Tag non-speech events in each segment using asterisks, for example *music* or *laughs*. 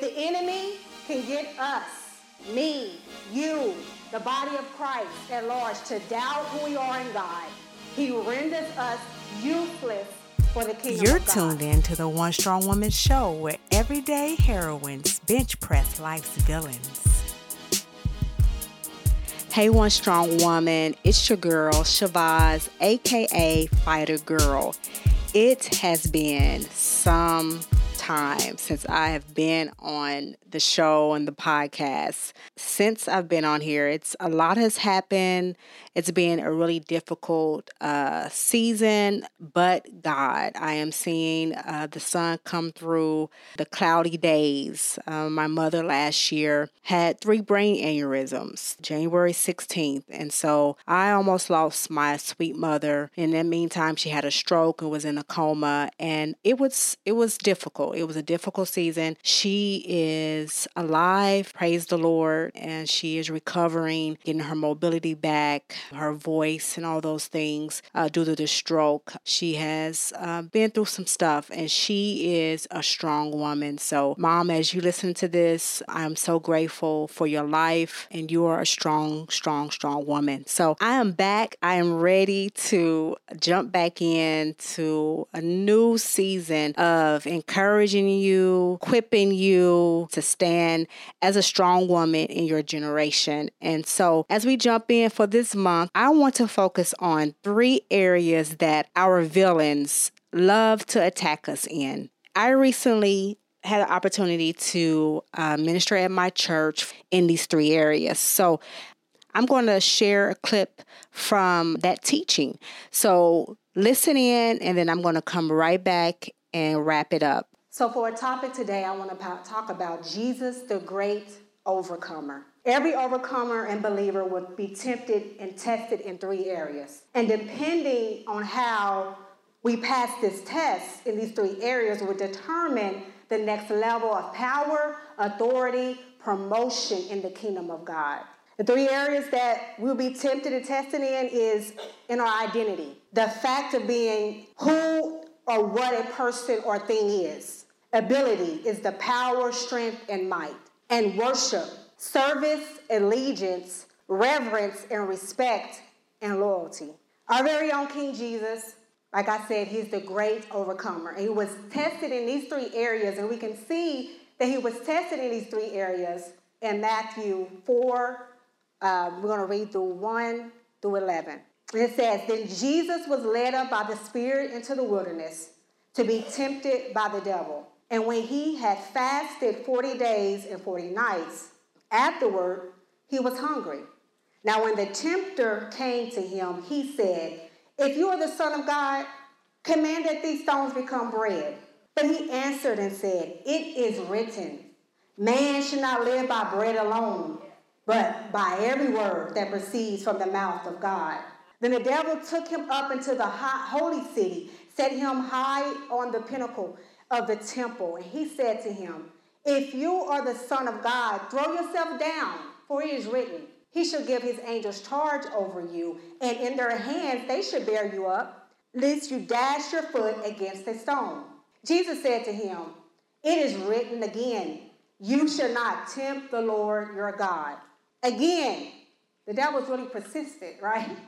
If the enemy can get us, me, you, the body of Christ at large, to doubt who we are in God, he renders us useless for the kingdom of God. You're tuned in to the One Strong Woman show where everyday heroines bench press life's villains. Hey, One Strong Woman, it's your girl, Shavaz, aka Fighter Girl. It has been some time since I have been on the show and the podcast. Since I've been on here, it's a lot has happened. It's been a really difficult uh, season, but God, I am seeing uh, the sun come through the cloudy days. Uh, my mother last year had three brain aneurysms, January 16th, and so I almost lost my sweet mother. In the meantime, she had a stroke and was in a coma, and it was it was difficult. It was a difficult season. She is alive, praise the Lord, and she is recovering, getting her mobility back, her voice, and all those things uh, due to the stroke. She has uh, been through some stuff, and she is a strong woman. So, Mom, as you listen to this, I'm so grateful for your life, and you are a strong, strong, strong woman. So, I am back. I am ready to jump back into a new season of encouraging you, equipping you to stand as a strong woman in your generation. And so, as we jump in for this month, I want to focus on three areas that our villains love to attack us in. I recently had an opportunity to uh, minister at my church in these three areas. So, I'm going to share a clip from that teaching. So, listen in, and then I'm going to come right back and wrap it up. So, for a topic today, I want to talk about Jesus, the great overcomer. Every overcomer and believer would be tempted and tested in three areas. And depending on how we pass this test in these three areas, will determine the next level of power, authority, promotion in the kingdom of God. The three areas that we'll be tempted and tested in is in our identity. The fact of being who or what a person or thing is. Ability is the power, strength, and might. And worship, service, allegiance, reverence, and respect, and loyalty. Our very own King Jesus, like I said, he's the great overcomer. And he was tested in these three areas, and we can see that he was tested in these three areas in Matthew 4. Uh, we're going to read through 1 through 11. And It says, Then Jesus was led up by the Spirit into the wilderness to be tempted by the devil. And when he had fasted 40 days and 40 nights, afterward he was hungry. Now, when the tempter came to him, he said, If you are the Son of God, command that these stones become bread. But he answered and said, It is written, Man should not live by bread alone, but by every word that proceeds from the mouth of God. Then the devil took him up into the holy city, set him high on the pinnacle of the temple, and he said to him, If you are the Son of God, throw yourself down, for it is written, He shall give His angels charge over you, and in their hands they shall bear you up, lest you dash your foot against a stone. Jesus said to him, It is written again, You shall not tempt the Lord your God. Again, the devil's really persistent, right? *laughs*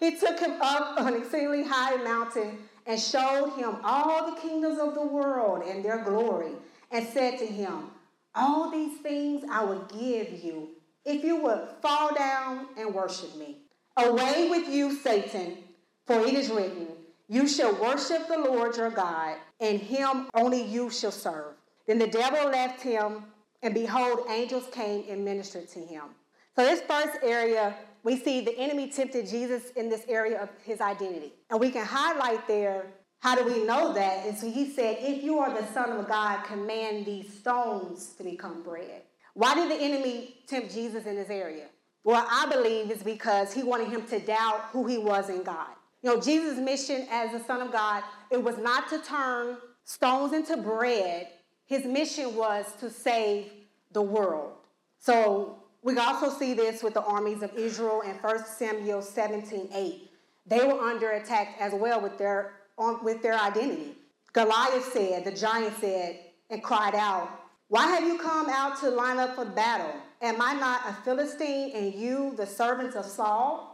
He took him up on an exceedingly high mountain and showed him all the kingdoms of the world and their glory, and said to him, All these things I will give you if you would fall down and worship me. Away with you, Satan, for it is written, You shall worship the Lord your God, and him only you shall serve. Then the devil left him, and behold, angels came and ministered to him. So, this first area, we see the enemy tempted Jesus in this area of his identity. And we can highlight there how do we know that? And so he said, If you are the Son of God, command these stones to become bread. Why did the enemy tempt Jesus in this area? Well, I believe it's because he wanted him to doubt who he was in God. You know, Jesus' mission as the Son of God, it was not to turn stones into bread. His mission was to save the world. So we also see this with the armies of Israel in 1 Samuel 17 8. They were under attack as well with their, um, with their identity. Goliath said, the giant said, and cried out, Why have you come out to line up for battle? Am I not a Philistine and you the servants of Saul?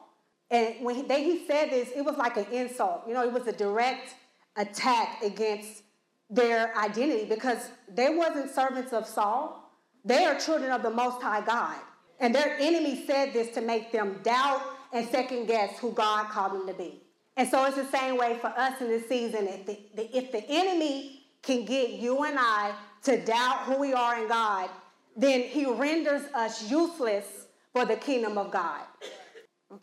And when he, they, he said this, it was like an insult. You know, it was a direct attack against their identity because they wasn't servants of Saul. They are children of the Most High God. And their enemy said this to make them doubt and second guess who God called them to be. And so it's the same way for us in this season. If the, the, if the enemy can get you and I to doubt who we are in God, then he renders us useless for the kingdom of God.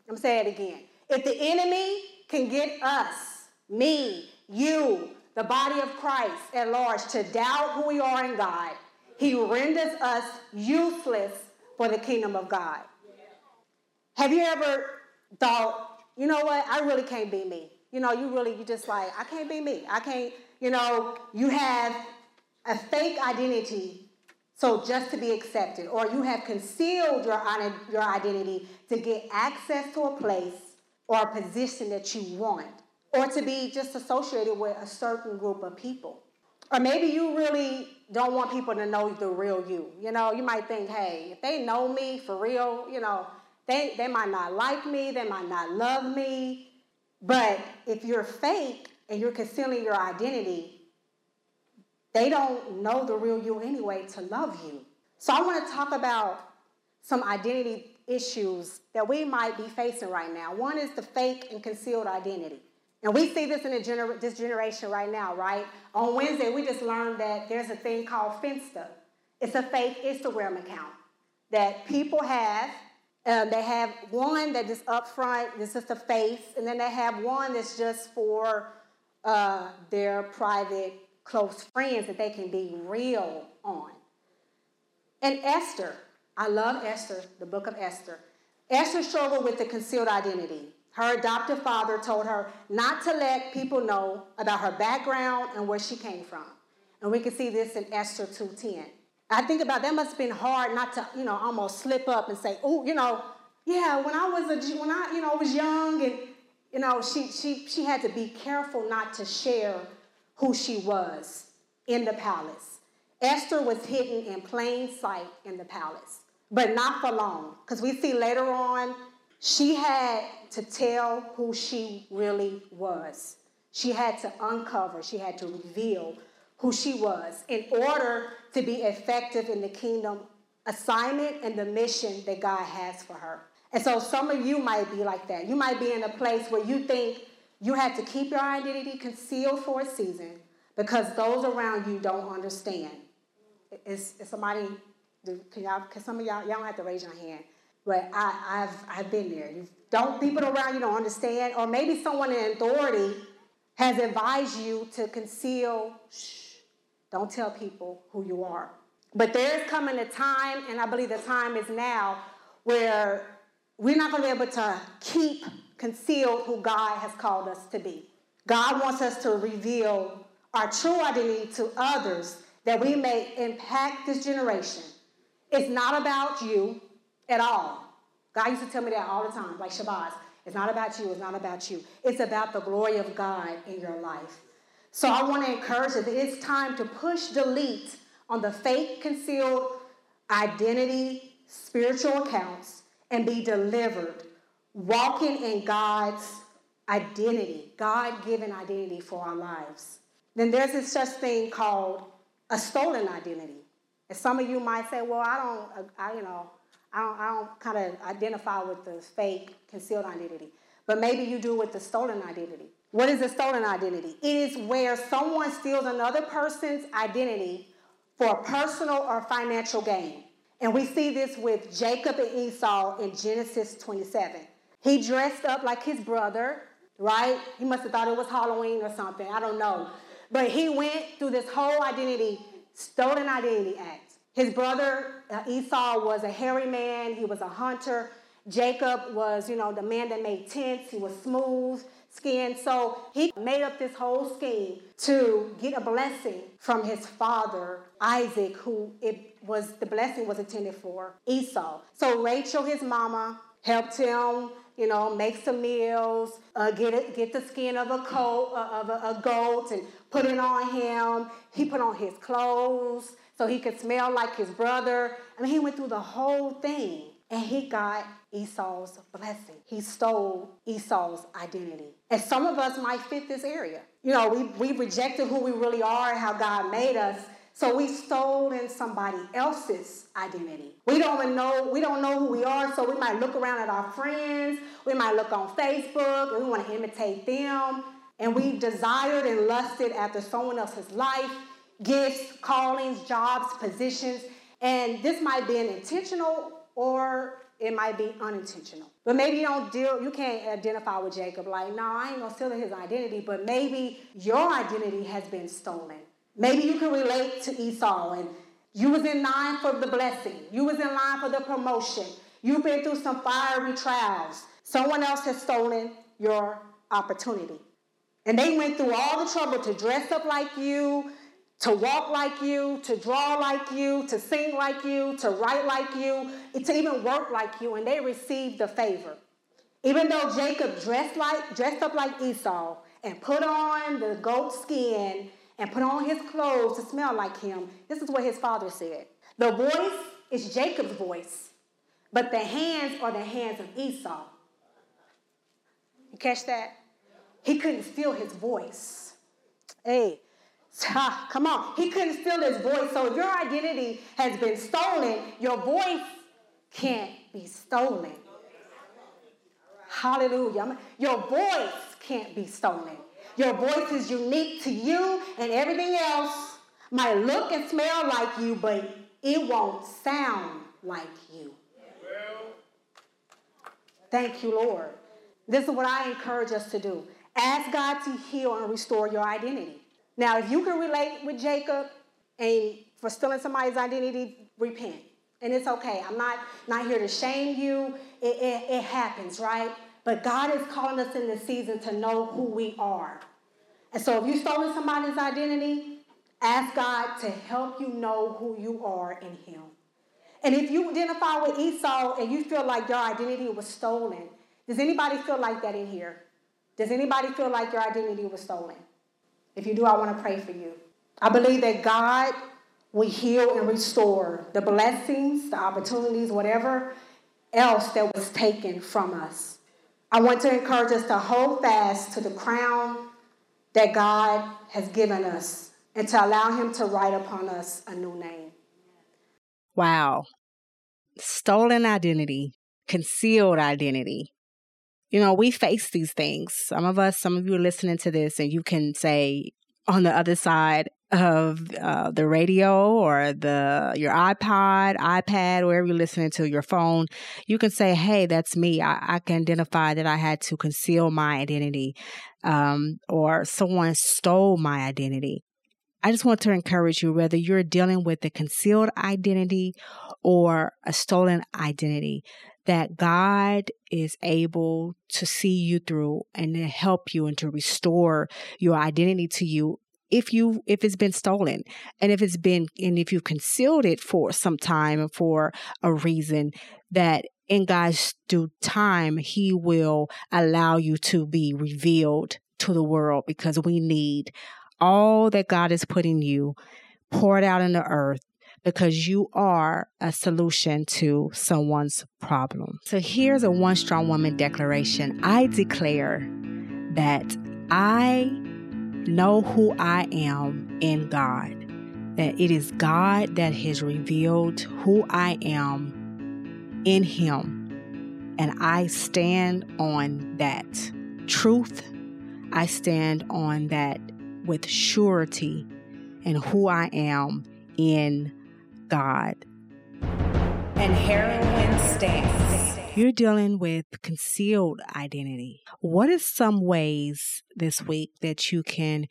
I'm saying it again. If the enemy can get us, me, you, the body of Christ at large, to doubt who we are in God, he renders us useless for the kingdom of God. Have you ever thought, you know what, I really can't be me? You know, you really, you just like, I can't be me. I can't, you know, you have a fake identity so just to be accepted, or you have concealed your, your identity to get access to a place or a position that you want, or to be just associated with a certain group of people. Or maybe you really don't want people to know the real you. You know, you might think, hey, if they know me for real, you know, they, they might not like me, they might not love me. But if you're fake and you're concealing your identity, they don't know the real you anyway to love you. So I want to talk about some identity issues that we might be facing right now. One is the fake and concealed identity. And we see this in gener- this generation right now, right? On Wednesday, we just learned that there's a thing called Finsta. It's a fake Instagram account that people have. Um, they have one that is up front, this is the face, and then they have one that's just for uh, their private close friends that they can be real on. And Esther, I love Esther, the book of Esther. Esther struggled with the concealed identity. Her adoptive father told her not to let people know about her background and where she came from. And we can see this in Esther 2:10. I think about that must have been hard not to, you know, almost slip up and say, "Oh, you know, yeah, when I was a when I, you know, was young and you know, she she she had to be careful not to share who she was in the palace. Esther was hidden in plain sight in the palace, but not for long, because we see later on she had to tell who she really was. She had to uncover, she had to reveal who she was in order to be effective in the kingdom assignment and the mission that God has for her. And so some of you might be like that. You might be in a place where you think you have to keep your identity concealed for a season because those around you don't understand. Is, is somebody, can y'all, can some of y'all, y'all don't have to raise your hand, but I, I've, I've been there. You don't, people around you don't understand, or maybe someone in authority has advised you to conceal, shh, don't tell people who you are. But there's coming a time, and I believe the time is now, where we're not going to be able to keep concealed who God has called us to be. God wants us to reveal our true identity to others that we may impact this generation. It's not about you at all. God used to tell me that all the time, like Shabazz. It's not about you, it's not about you. It's about the glory of God in your life. So I want to encourage you that it's time to push delete on the fake, concealed identity, spiritual accounts, and be delivered walking in God's identity, God given identity for our lives. Then there's this such thing called a stolen identity. And some of you might say, well, I don't, I, you know, I don't, I don't kind of identify with the fake concealed identity. But maybe you do with the stolen identity. What is a stolen identity? It is where someone steals another person's identity for personal or financial gain. And we see this with Jacob and Esau in Genesis 27. He dressed up like his brother, right? He must have thought it was Halloween or something. I don't know. But he went through this whole identity, stolen identity act. His brother Esau was a hairy man, he was a hunter. Jacob was, you know, the man that made tents, he was smooth skinned. So he made up this whole scheme to get a blessing from his father, Isaac, who it was the blessing was intended for Esau. So Rachel, his mama, helped him you know, make some meals, uh, get get the skin of a coat uh, of a, a, goat and put it on him. He put on his clothes, so he could smell like his brother. I mean, he went through the whole thing and he got Esau's blessing. He stole Esau's identity. And some of us might fit this area. You know, we, we rejected who we really are and how God made us. So we stole in somebody else's identity. We don't even know, we don't know who we are, so we might look around at our friends, we might look on Facebook, and we want to imitate them. And we desired and lusted after someone else's life, gifts, callings, jobs, positions. And this might be an intentional or it might be unintentional. But maybe you don't deal, you can't identify with Jacob like, no, I ain't gonna steal his identity, but maybe your identity has been stolen. Maybe you can relate to Esau and you was in line for the blessing. You was in line for the promotion. You've been through some fiery trials. Someone else has stolen your opportunity. And they went through all the trouble to dress up like you, to walk like you, to draw like you, to sing like you, to write like you, to even work like you, and they received the favor. Even though Jacob dressed like dressed up like Esau and put on the goat skin and put on his clothes to smell like him, this is what his father said. The voice is Jacob's voice, but the hands are the hands of Esau. You catch that? He couldn't feel his voice. Hey, Ha, come on. He couldn't steal his voice. So if your identity has been stolen, your voice can't be stolen. Hallelujah. Your voice can't be stolen. Your voice is unique to you, and everything else might look and smell like you, but it won't sound like you. Thank you, Lord. This is what I encourage us to do. Ask God to heal and restore your identity. Now, if you can relate with Jacob and for stealing somebody's identity, repent. And it's okay. I'm not, not here to shame you. It, it, it happens, right? But God is calling us in this season to know who we are. And so if you've stolen somebody's identity, ask God to help you know who you are in Him. And if you identify with Esau and you feel like your identity was stolen, does anybody feel like that in here? Does anybody feel like your identity was stolen? If you do, I want to pray for you. I believe that God will heal and restore the blessings, the opportunities, whatever else that was taken from us. I want to encourage us to hold fast to the crown that God has given us and to allow Him to write upon us a new name. Wow. Stolen identity, concealed identity, you know, we face these things. Some of us, some of you are listening to this, and you can say on the other side of uh, the radio or the your iPod, iPad, wherever you're listening to your phone, you can say, "Hey, that's me." I, I can identify that I had to conceal my identity, um, or someone stole my identity. I just want to encourage you, whether you're dealing with a concealed identity or a stolen identity, that God is able to see you through and to help you and to restore your identity to you if you if it's been stolen and if it's been and if you've concealed it for some time for a reason that in God's due time he will allow you to be revealed to the world because we need all that God has put in you poured out in the earth because you are a solution to someone's problem. So here's a one strong woman declaration. I declare that I know who I am in God, that it is God that has revealed who I am in Him. And I stand on that truth. I stand on that with surety and who I am in God. And heroine stands. You're dealing with concealed identity. What are some ways this week that you can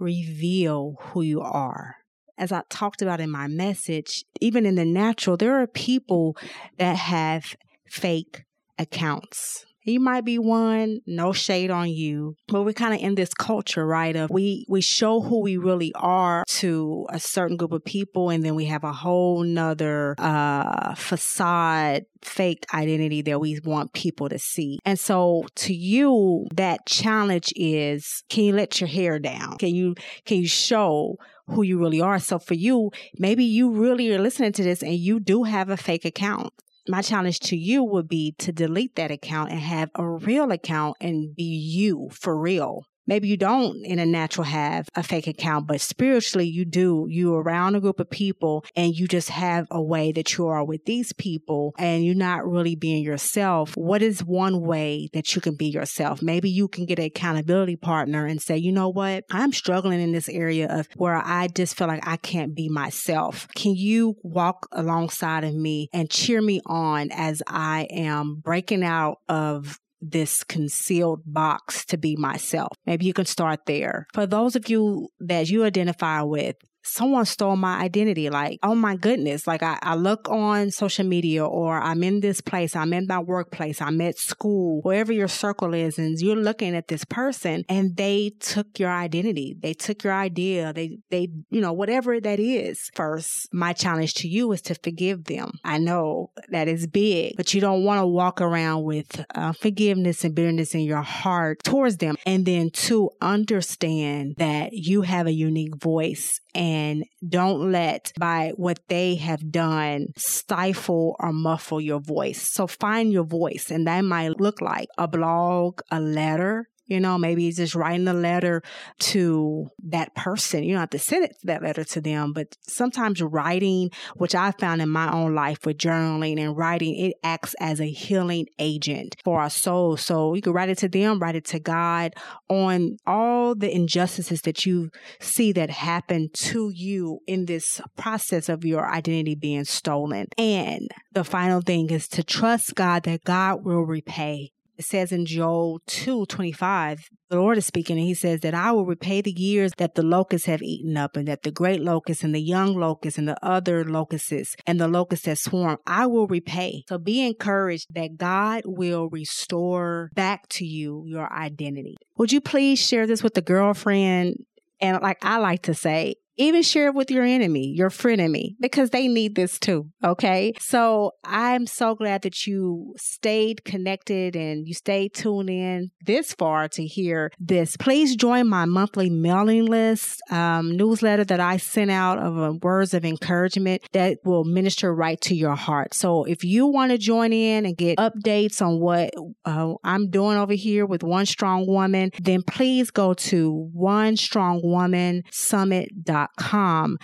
reveal who you are? As I talked about in my message, even in the natural, there are people that have fake accounts. You might be one, no shade on you, but we're kind of in this culture, right? Of we we show who we really are to a certain group of people, and then we have a whole nother uh, facade fake identity that we want people to see. And so to you, that challenge is can you let your hair down? Can you can you show who you really are? So for you, maybe you really are listening to this and you do have a fake account my challenge to you would be to delete that account and have a real account and be you for real. Maybe you don't in a natural have a fake account, but spiritually you do. You're around a group of people and you just have a way that you are with these people and you're not really being yourself. What is one way that you can be yourself? Maybe you can get an accountability partner and say, you know what? I'm struggling in this area of where I just feel like I can't be myself. Can you walk alongside of me and cheer me on as I am breaking out of this concealed box to be myself. Maybe you can start there. For those of you that you identify with, someone stole my identity. Like, oh my goodness. Like I, I look on social media or I'm in this place, I'm in my workplace, I'm at school, wherever your circle is, and you're looking at this person and they took your identity. They took your idea. They, they, you know, whatever that is. First, my challenge to you is to forgive them. I know that is big, but you don't want to walk around with uh, forgiveness and bitterness in your heart towards them. And then to understand that you have a unique voice and don't let by what they have done stifle or muffle your voice. So find your voice and that might look like a blog, a letter, you know, maybe just writing a letter to that person. You don't have to send it, that letter to them, but sometimes writing, which I found in my own life with journaling and writing, it acts as a healing agent for our soul. So you can write it to them, write it to God on all the injustices that you see that happen to you in this process of your identity being stolen. And the final thing is to trust God that God will repay says in Joel 2 25, the Lord is speaking and he says that I will repay the years that the locusts have eaten up and that the great locust and the young locust and the other locusts and the locusts that swarm, I will repay. So be encouraged that God will restore back to you your identity. Would you please share this with a girlfriend? And like I like to say, even share it with your enemy, your frenemy, because they need this too. Okay. So I'm so glad that you stayed connected and you stayed tuned in this far to hear this. Please join my monthly mailing list um, newsletter that I sent out of uh, words of encouragement that will minister right to your heart. So if you want to join in and get updates on what uh, I'm doing over here with One Strong Woman, then please go to one strong woman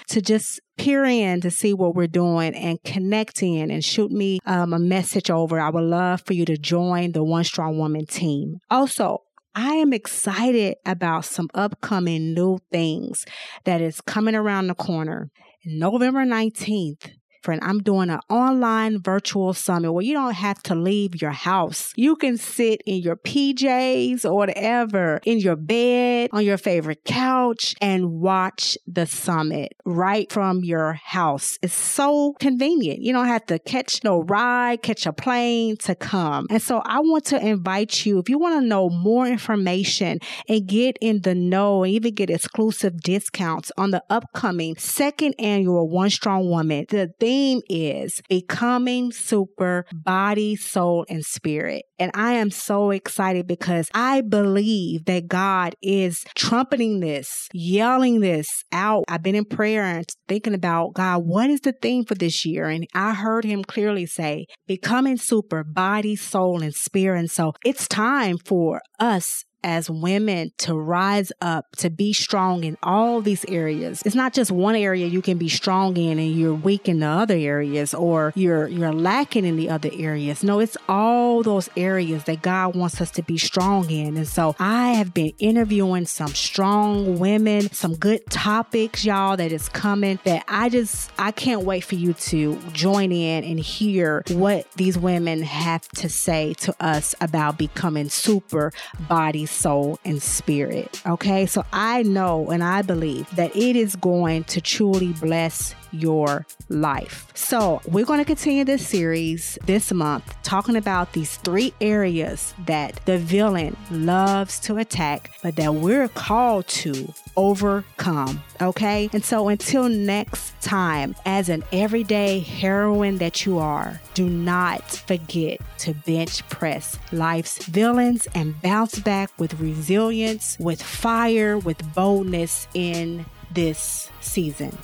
to just peer in to see what we're doing and connect in and shoot me um, a message over. I would love for you to join the One Strong Woman team. Also, I am excited about some upcoming new things that is coming around the corner. November 19th, friend, I'm doing an online virtual summit where you don't have to leave your house. You can sit in your PJs or whatever, in your bed, on your favorite couch, and watch the summit right from your house. It's so convenient. You don't have to catch no ride, catch a plane to come. And so I want to invite you, if you want to know more information and get in the know and even get exclusive discounts on the upcoming second annual One Strong Woman, the thing theme is becoming super body, soul, and spirit. And I am so excited because I believe that God is trumpeting this, yelling this out. I've been in prayer and thinking about God, what is the theme for this year? And I heard him clearly say, becoming super body, soul, and spirit. And so it's time for us as women to rise up, to be strong in all these areas. It's not just one area you can be strong in and you're weak in the other areas or you're you're lacking in the other areas. No, it's all those areas that God wants us to be strong in. And so I have been interviewing some strong women, some good topics, y'all, that is coming that I just I can't wait for you to join in and hear what these women have to say to us about becoming super bodies soul, and spirit. Okay. So I know and I believe that it is going to truly bless your life. So, we're going to continue this series this month talking about these three areas that the villain loves to attack, but that we're called to overcome. Okay. And so, until next time, as an everyday heroine that you are, do not forget to bench press life's villains and bounce back with resilience, with fire, with boldness in this season.